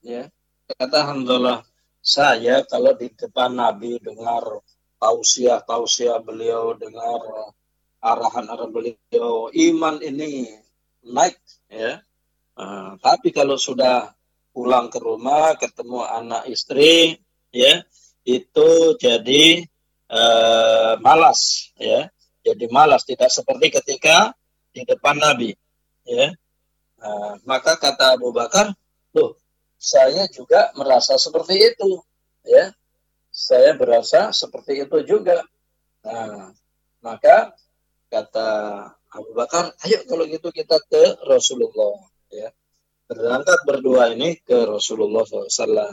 Ya. Kata alhamdulillah, saya kalau di depan Nabi dengar tausiah-tausiah beliau, dengar arahan-arahan beliau, iman ini naik ya. Uh, tapi kalau sudah pulang ke rumah ketemu anak istri ya itu jadi uh, malas ya jadi malas tidak seperti ketika di depan Nabi ya uh, maka kata Abu Bakar loh saya juga merasa seperti itu ya. Saya berasa seperti itu juga. Nah maka kata Abu Bakar ayo kalau gitu kita ke Rasulullah ya. Berangkat berdua ini ke Rasulullah SAW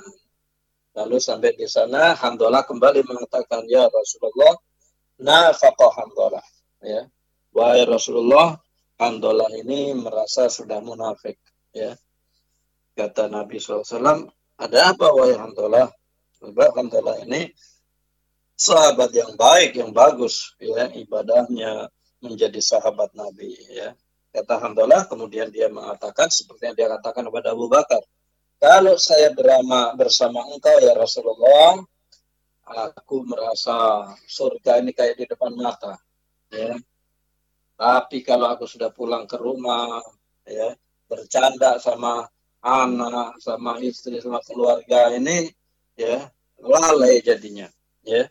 lalu sampai di sana Hamdalah kembali mengatakan ya Rasulullah nafaqah Hamdalah ya. Wahai Rasulullah Hamdalah ini merasa sudah munafik ya Kata Nabi SAW, ada apa wahai Hamdalah? Sebab Hamdalah ini sahabat yang baik, yang bagus, ya ibadahnya menjadi sahabat Nabi, ya. Kata Hamdalah, kemudian dia mengatakan seperti yang dia katakan kepada Abu Bakar, kalau saya berama bersama engkau ya Rasulullah, aku merasa surga ini kayak di depan mata, ya. Tapi kalau aku sudah pulang ke rumah, ya, bercanda sama anak sama istri sama keluarga ini ya lalai jadinya ya.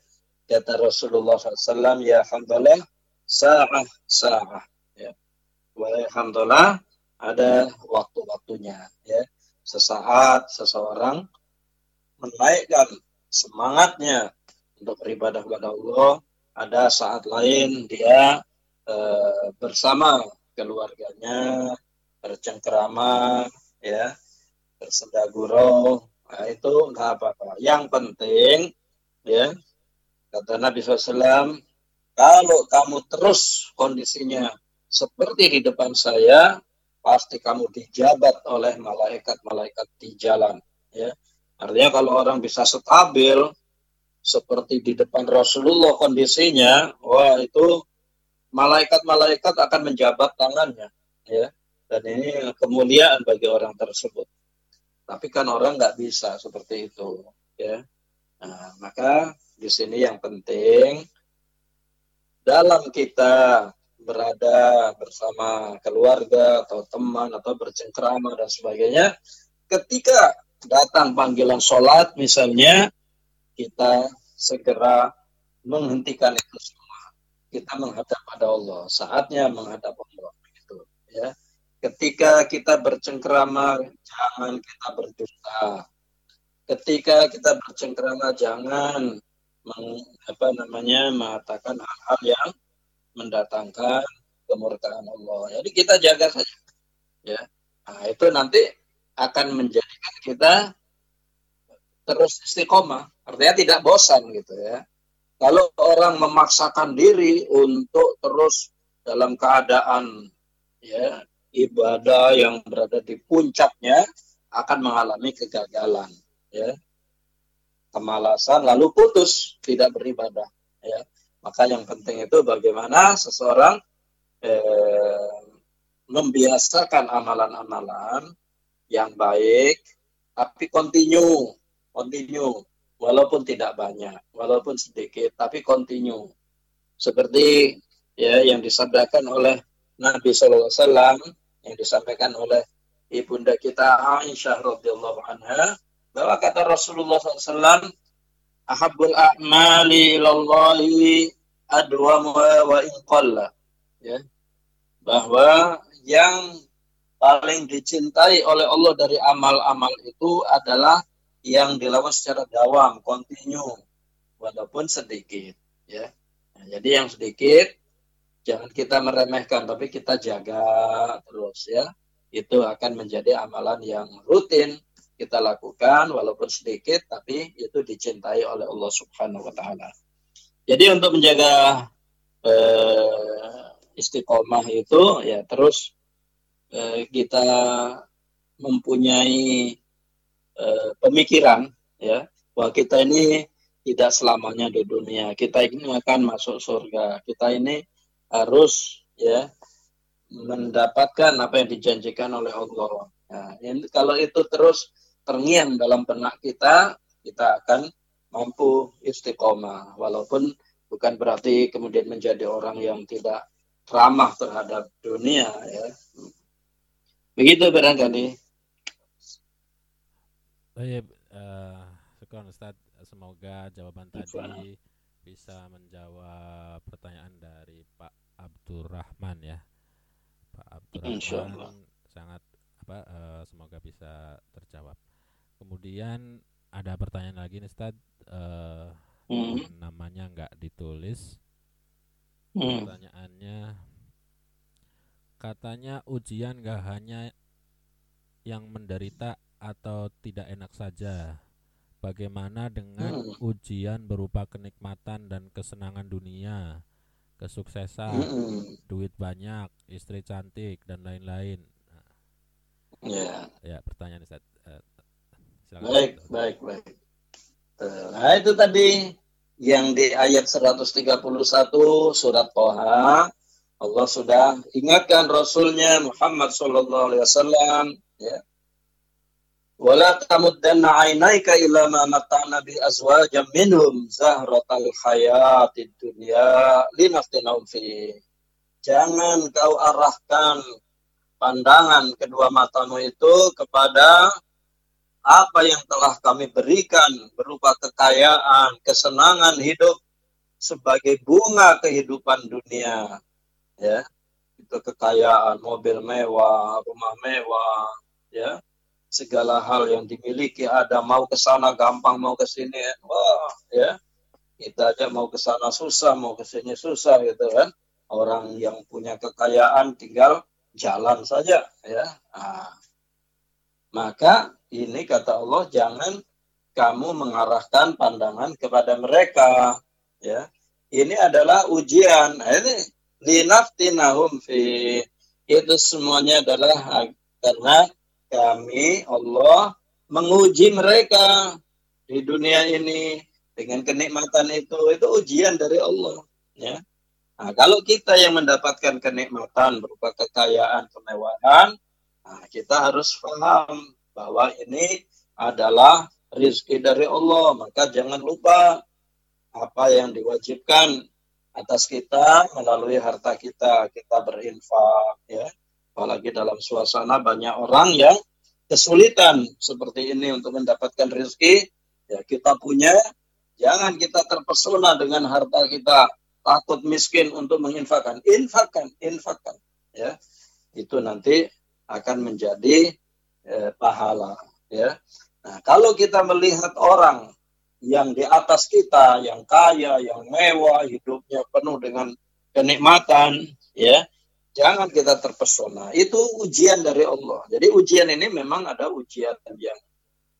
Kata Rasulullah SAW ya alhamdulillah sa'ah sa'ah ya. Alhamdulillah ada waktu-waktunya ya. Sesaat seseorang menaikkan semangatnya untuk beribadah kepada Allah ada saat lain dia e, bersama keluarganya bercengkrama ya bersendagurau nah, itu nggak apa-apa. Yang penting ya kata Nabi SAW kalau kamu terus kondisinya seperti di depan saya pasti kamu dijabat oleh malaikat-malaikat di jalan ya. Artinya kalau orang bisa stabil seperti di depan Rasulullah kondisinya wah itu malaikat-malaikat akan menjabat tangannya ya. Dan ini kemuliaan bagi orang tersebut. Tapi kan orang nggak bisa seperti itu, ya. Nah, maka di sini yang penting dalam kita berada bersama keluarga atau teman atau bercengkrama dan sebagainya, ketika datang panggilan sholat misalnya, kita segera menghentikan itu semua. Kita menghadap pada Allah. Saatnya menghadap Allah. Gitu, ya Ketika kita bercengkrama, jangan kita berdusta. Ketika kita bercengkrama, jangan meng, apa namanya mengatakan hal-hal yang mendatangkan kemurkaan Allah. Jadi kita jaga saja. Ya. Nah, itu nanti akan menjadikan kita terus istiqomah. Artinya tidak bosan gitu ya. Kalau orang memaksakan diri untuk terus dalam keadaan ya ibadah yang berada di puncaknya akan mengalami kegagalan ya. Kemalasan lalu putus tidak beribadah ya. Maka yang penting itu bagaimana seseorang eh, membiasakan amalan-amalan yang baik tapi continue continue. Walaupun tidak banyak walaupun sedikit tapi continue. Seperti ya yang disabdakan oleh Nabi Shallallahu Alaihi Wasallam yang disampaikan oleh ibunda kita Aisyah radhiyallahu anha bahwa kata Rasulullah SAW ahabbul a'mali ilallahi adwamu wa inqalla ya. Bahwa yang paling dicintai oleh Allah dari amal-amal itu adalah yang dilakukan secara dawam, kontinu, walaupun sedikit. Ya, nah, jadi yang sedikit jangan kita meremehkan tapi kita jaga terus ya itu akan menjadi amalan yang rutin kita lakukan walaupun sedikit tapi itu dicintai oleh Allah Subhanahu wa taala. Jadi untuk menjaga eh, istiqomah itu ya terus eh, kita mempunyai eh, pemikiran ya bahwa kita ini tidak selamanya di dunia. Kita ini akan masuk surga. Kita ini harus ya mendapatkan apa yang dijanjikan oleh Allah. Nah, ini, kalau itu terus terngiang dalam benak kita, kita akan mampu istiqomah. Walaupun bukan berarti kemudian menjadi orang yang tidak ramah terhadap dunia. Ya. Begitu barangkali. Baik, uh, Ustaz. Semoga jawaban tadi bisa menjawab pertanyaan dari Pak Abdurrahman ya. Pak Abdurrahman sangat apa uh, semoga bisa terjawab. Kemudian ada pertanyaan lagi nih Ustaz. Uh, hmm. Namanya nggak ditulis. Hmm. Pertanyaannya katanya ujian nggak hanya yang menderita atau tidak enak saja. Bagaimana dengan hmm. ujian berupa kenikmatan dan kesenangan dunia, kesuksesan, hmm. duit banyak, istri cantik dan lain-lain? Ya. Ya, pertanyaan Ustaz. Uh, Silakan. Baik, baik, baik. Nah, itu tadi yang di ayat 131 surat Toha Allah sudah ingatkan Rasulnya Muhammad Sallallahu Alaihi Wasallam ya wala tamuddanna ainaika ila ma mata'na bi azwajam minhum zahratal hayatid dunya linaftinahum fi jangan kau arahkan pandangan kedua matamu itu kepada apa yang telah kami berikan berupa kekayaan, kesenangan hidup sebagai bunga kehidupan dunia. Ya, itu kekayaan, mobil mewah, rumah mewah, ya, segala hal yang dimiliki ada mau ke sana gampang, mau ke sini, wah, ya, kita aja mau ke sana susah, mau ke sini susah gitu kan. Orang yang punya kekayaan tinggal jalan saja, ya. Nah, maka ini kata Allah jangan kamu mengarahkan pandangan kepada mereka ya. Ini adalah ujian. Nah, ini linaftinahum fi. Itu semuanya adalah karena kami Allah menguji mereka di dunia ini dengan kenikmatan itu itu ujian dari Allah ya nah, kalau kita yang mendapatkan kenikmatan berupa kekayaan kemewahan nah, kita harus paham bahwa ini adalah rizki dari Allah. Maka jangan lupa apa yang diwajibkan atas kita melalui harta kita. Kita berinfak ya. Apalagi dalam suasana banyak orang yang kesulitan seperti ini untuk mendapatkan rizki. Ya kita punya. Jangan kita terpesona dengan harta kita. Takut miskin untuk menginfakkan. Infakkan, infakkan. Ya, itu nanti akan menjadi eh, pahala ya. Nah, kalau kita melihat orang yang di atas kita, yang kaya, yang mewah, hidupnya penuh dengan kenikmatan, ya, jangan kita terpesona. Itu ujian dari Allah. Jadi ujian ini memang ada ujian yang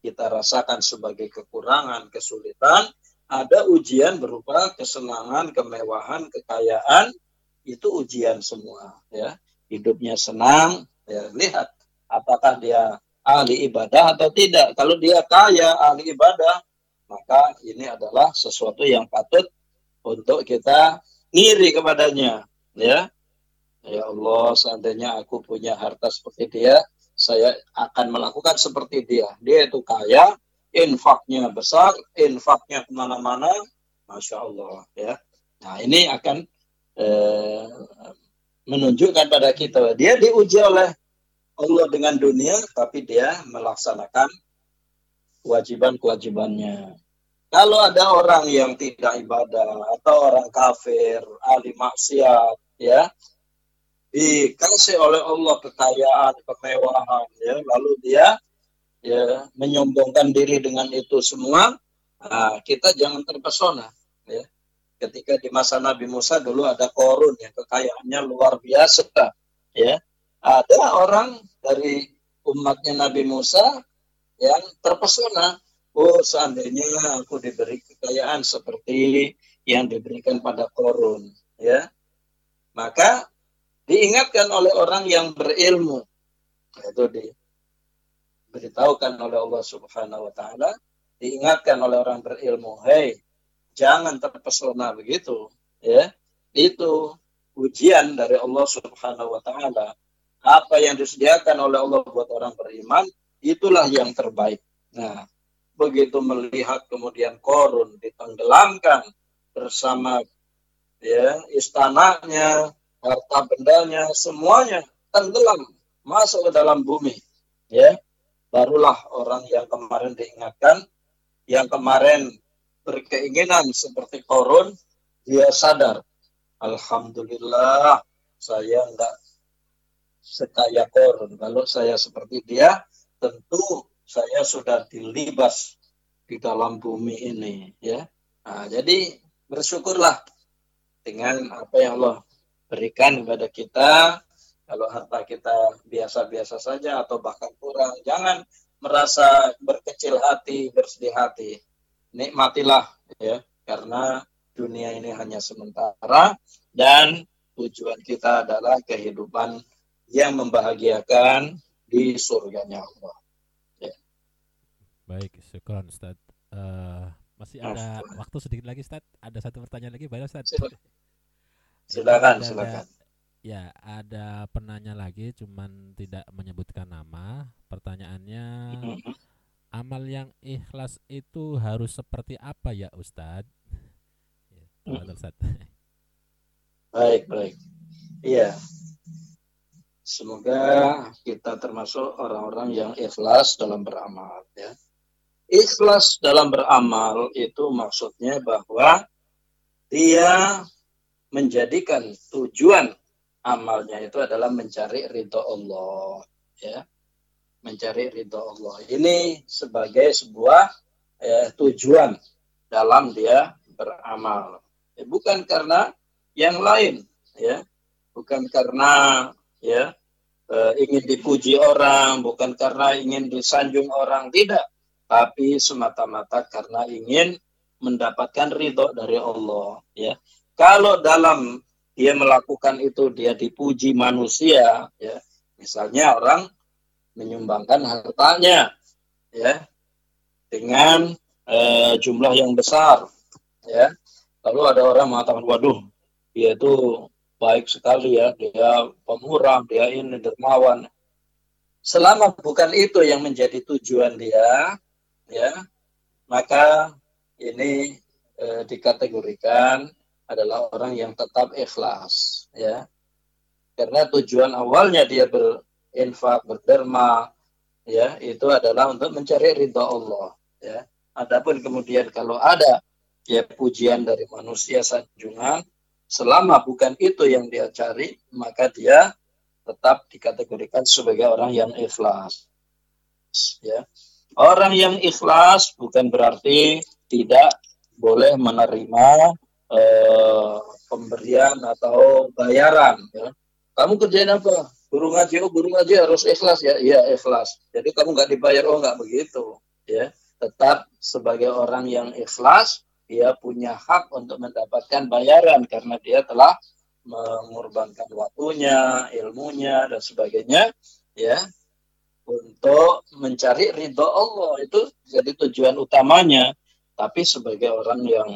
kita rasakan sebagai kekurangan, kesulitan, ada ujian berupa kesenangan, kemewahan, kekayaan, itu ujian semua, ya. Hidupnya senang, ya lihat apakah dia ahli ibadah atau tidak. Kalau dia kaya ahli ibadah, maka ini adalah sesuatu yang patut untuk kita ngiri kepadanya, ya. Ya Allah, seandainya aku punya harta seperti dia, saya akan melakukan seperti dia. Dia itu kaya, infaknya besar, infaknya ke mana-mana, masya Allah, ya. Nah ini akan eh, menunjukkan pada kita dia diuji oleh Allah dengan dunia, tapi dia melaksanakan kewajiban-kewajibannya. Kalau ada orang yang tidak ibadah atau orang kafir, ahli maksiat, ya, dikasih oleh Allah kekayaan, kemewahan, ya, lalu dia ya menyombongkan diri dengan itu semua, nah, kita jangan terpesona, ya. Ketika di masa Nabi Musa dulu ada korun yang kekayaannya luar biasa, ya ada orang dari umatnya Nabi Musa yang terpesona. Oh, seandainya aku diberi kekayaan seperti yang diberikan pada korun, ya. Maka diingatkan oleh orang yang berilmu. Itu diberitahukan oleh Allah Subhanahu wa taala, diingatkan oleh orang berilmu, "Hei, jangan terpesona begitu." Ya. Itu ujian dari Allah Subhanahu wa taala apa yang disediakan oleh Allah buat orang beriman itulah yang terbaik. Nah, begitu melihat kemudian korun ditenggelamkan bersama ya istananya, harta bendanya, semuanya tenggelam masuk ke dalam bumi. Ya, barulah orang yang kemarin diingatkan, yang kemarin berkeinginan seperti korun, dia sadar, Alhamdulillah saya enggak sekaya korun. Kalau saya seperti dia, tentu saya sudah dilibas di dalam bumi ini ya. Nah, jadi bersyukurlah dengan apa yang Allah berikan kepada kita. Kalau harta kita biasa-biasa saja atau bahkan kurang, jangan merasa berkecil hati, bersedih hati. Nikmatilah ya, karena dunia ini hanya sementara dan tujuan kita adalah kehidupan yang membahagiakan di surganya Allah. Ya. Baik, syukur Ustaz. Uh, masih ada Mas, waktu sedikit lagi Ustaz. Ada satu pertanyaan lagi, banyak Ustaz. Silakan, ada, silakan. Ya, ada penanya lagi, cuman tidak menyebutkan nama. Pertanyaannya, mm-hmm. amal yang ikhlas itu harus seperti apa ya, Ustadz? Ya, mm-hmm. Ustadz. Baik, baik. Iya. Semoga kita termasuk orang-orang yang ikhlas dalam beramal, ya. Ikhlas dalam beramal itu maksudnya bahwa dia menjadikan tujuan amalnya itu adalah mencari ridho Allah ya. Mencari ridho Allah. Ini sebagai sebuah ya, tujuan dalam dia beramal. Ya, bukan karena yang lain ya. Bukan karena ya eh, ingin dipuji orang bukan karena ingin disanjung orang tidak. Tapi semata-mata karena ingin mendapatkan ridho dari Allah ya kalau dalam dia melakukan itu dia dipuji manusia, ya, misalnya orang menyumbangkan hartanya, ya, dengan eh, jumlah yang besar, ya. Lalu ada orang mengatakan, waduh, dia itu baik sekali ya, dia pemurah, dia ini dermawan. Selama bukan itu yang menjadi tujuan dia, ya, maka ini eh, dikategorikan adalah orang yang tetap ikhlas ya. Karena tujuan awalnya dia berinfak berderma ya itu adalah untuk mencari ridha Allah ya. Adapun kemudian kalau ada ya pujian dari manusia sanjungan selama bukan itu yang dia cari maka dia tetap dikategorikan sebagai orang yang ikhlas ya. Orang yang ikhlas bukan berarti tidak boleh menerima eh, pemberian atau bayaran ya. Kamu kerjain apa? Guru ngaji, oh guru ngaji harus ikhlas ya. Iya ikhlas. Jadi kamu nggak dibayar, oh nggak begitu. Ya, tetap sebagai orang yang ikhlas, dia punya hak untuk mendapatkan bayaran karena dia telah mengorbankan waktunya, ilmunya dan sebagainya, ya, untuk mencari ridho Allah itu jadi tujuan utamanya. Tapi sebagai orang yang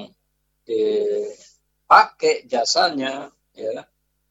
dipakai jasanya ya.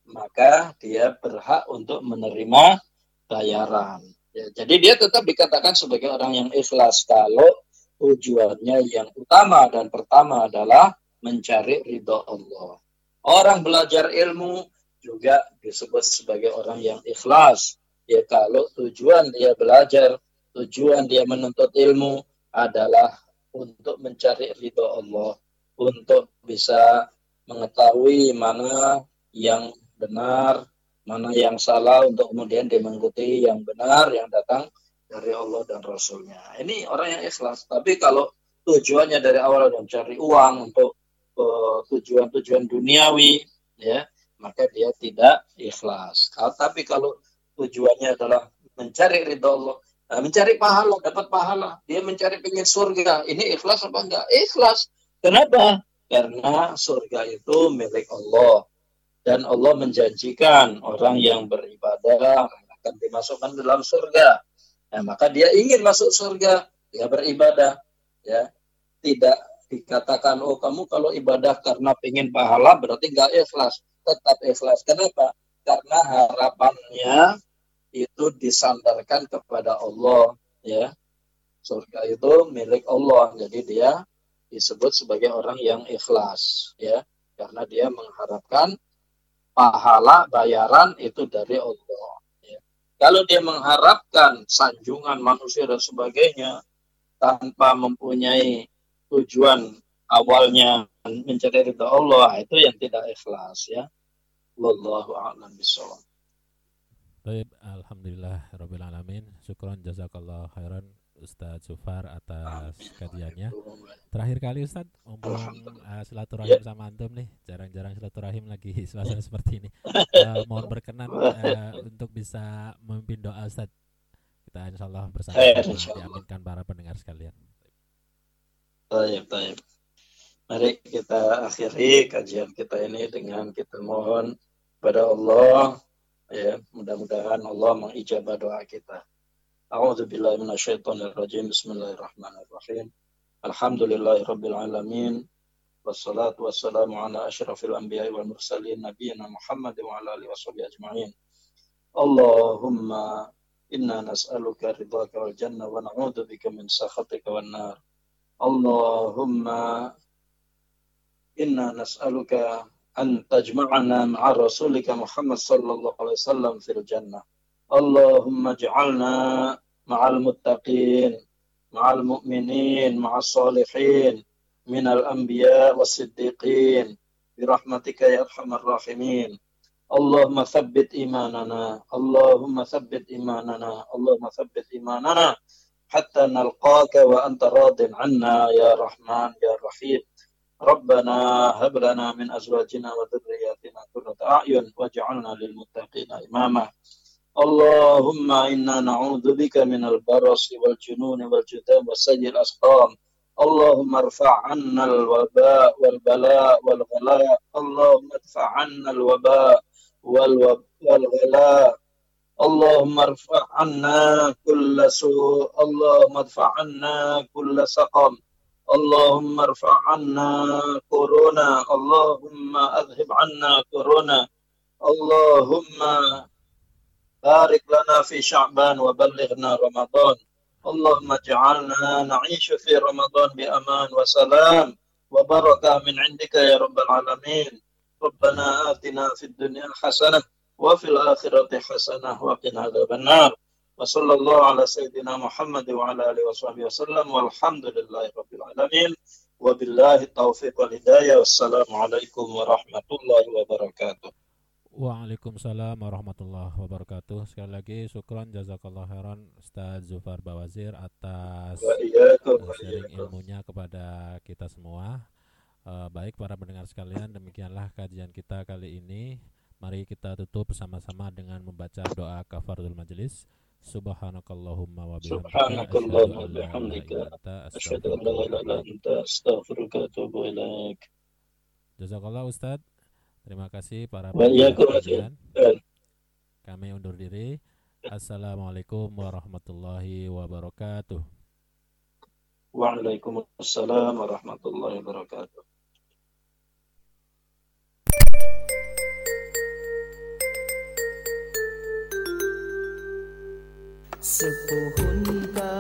Maka dia berhak untuk menerima bayaran. Ya, jadi dia tetap dikatakan sebagai orang yang ikhlas kalau tujuannya yang utama dan pertama adalah mencari ridho Allah. Orang belajar ilmu juga disebut sebagai orang yang ikhlas. Ya kalau tujuan dia belajar tujuan dia menuntut ilmu adalah untuk mencari ridho Allah untuk bisa mengetahui mana yang benar, mana yang salah untuk kemudian dia mengikuti yang benar yang datang dari Allah dan Rasulnya. Ini orang yang ikhlas. Tapi kalau tujuannya dari awal adalah mencari uang untuk uh, tujuan-tujuan duniawi, ya maka dia tidak ikhlas. Kalau, tapi kalau tujuannya adalah mencari ridho Allah, nah, mencari pahala, dapat pahala, dia mencari pengen surga, ini ikhlas apa enggak? Ikhlas. Kenapa? Karena surga itu milik Allah. Dan Allah menjanjikan orang yang beribadah akan dimasukkan dalam surga. Nah, maka dia ingin masuk surga, dia beribadah. Ya, tidak dikatakan, oh kamu kalau ibadah karena pengen pahala berarti nggak ikhlas. Tetap ikhlas. Kenapa? Karena harapannya itu disandarkan kepada Allah. Ya, surga itu milik Allah. Jadi dia disebut sebagai orang yang ikhlas ya karena dia mengharapkan pahala bayaran itu dari Allah ya. kalau dia mengharapkan sanjungan manusia dan sebagainya tanpa mempunyai tujuan awalnya mencari ridha Allah itu yang tidak ikhlas ya wallahu a'lam Baik, alhamdulillah rabbil alamin. Syukran jazakallah khairan Ustadz Sufar atas kajiannya. Terakhir kali Ustadz ngomong uh, silaturahim ya. sama antum nih, jarang-jarang silaturahim lagi suasana seperti ini. Uh, mohon berkenan uh, untuk bisa memimpin doa Ustadz. Kita insya Allah bersama diaminkan para pendengar sekalian. Baik, baik. Mari kita akhiri kajian kita ini dengan kita mohon pada Allah ya mudah-mudahan Allah mengijabah doa kita. أعوذ بالله من الشيطان الرجيم. بسم الله الرحمن الرحيم. الحمد لله رب العالمين والصلاة والسلام على أشرف الأنبياء والمرسلين نبينا محمد وعلى آله وصحبه أجمعين. اللهم إنا نسألك رضاك والجنة ونعوذ بك من سخطك والنار. اللهم إنا نسألك أن تجمعنا مع رسولك محمد صلى الله عليه وسلم في الجنة. اللهم اجعلنا مع المتقين مع المؤمنين مع الصالحين من الأنبياء والصديقين برحمتك يا أرحم الراحمين. اللهم ثبت إيماننا اللهم ثبت إيماننا اللهم ثبت إيماننا حتى نلقاك وأنت راض عنا يا رحمن يا رحيم. ربنا هب لنا من أزواجنا وذرياتنا قرة أعين واجعلنا للمتقين إماما. اللهم إنا نعوذ بك من البرص والجنون والجذام وسيء الأسقام. اللهم ارفع عنا الوباء والبلاء والغلاء. اللهم ادفع عنا الوباء والغلاء. اللهم ارفع عنا كل سوء. اللهم ادفع عنا كل سقم. اللهم ارفع عنا كورونا. اللهم أذهب عنا كورونا. اللهم بارك لنا في شعبان وبلغنا رمضان. اللهم اجعلنا نعيش في رمضان بأمان وسلام وبركة من عندك يا رب العالمين. ربنا آتنا في الدنيا حسنة وفي الآخرة حسنة وقنا عذاب النار. وصلى الله على سيدنا محمد وعلى آله وصحبه وسلم. والحمد لله رب العالمين. وبالله التوفيق والهداية. والسلام عليكم ورحمة الله وبركاته. Waalaikumsalam warahmatullahi wabarakatuh. Sekali lagi syukron jazakallah khairan Ustaz Zufar Bawazir atas sharing ilmunya kepada kita semua. Uh, baik para pendengar sekalian, demikianlah kajian kita kali ini. Mari kita tutup bersama-sama dengan membaca doa kafaratul majelis. Subhanakallahumma wa bihamdika asyhadu an la ilaha illa anta astaghfiruka wa atubu ilaik. Jazakallah Ustaz. Terima kasih para penonton. Kami undur diri. Assalamualaikum warahmatullahi wabarakatuh. Waalaikumsalam warahmatullahi wabarakatuh. Sepohon kayu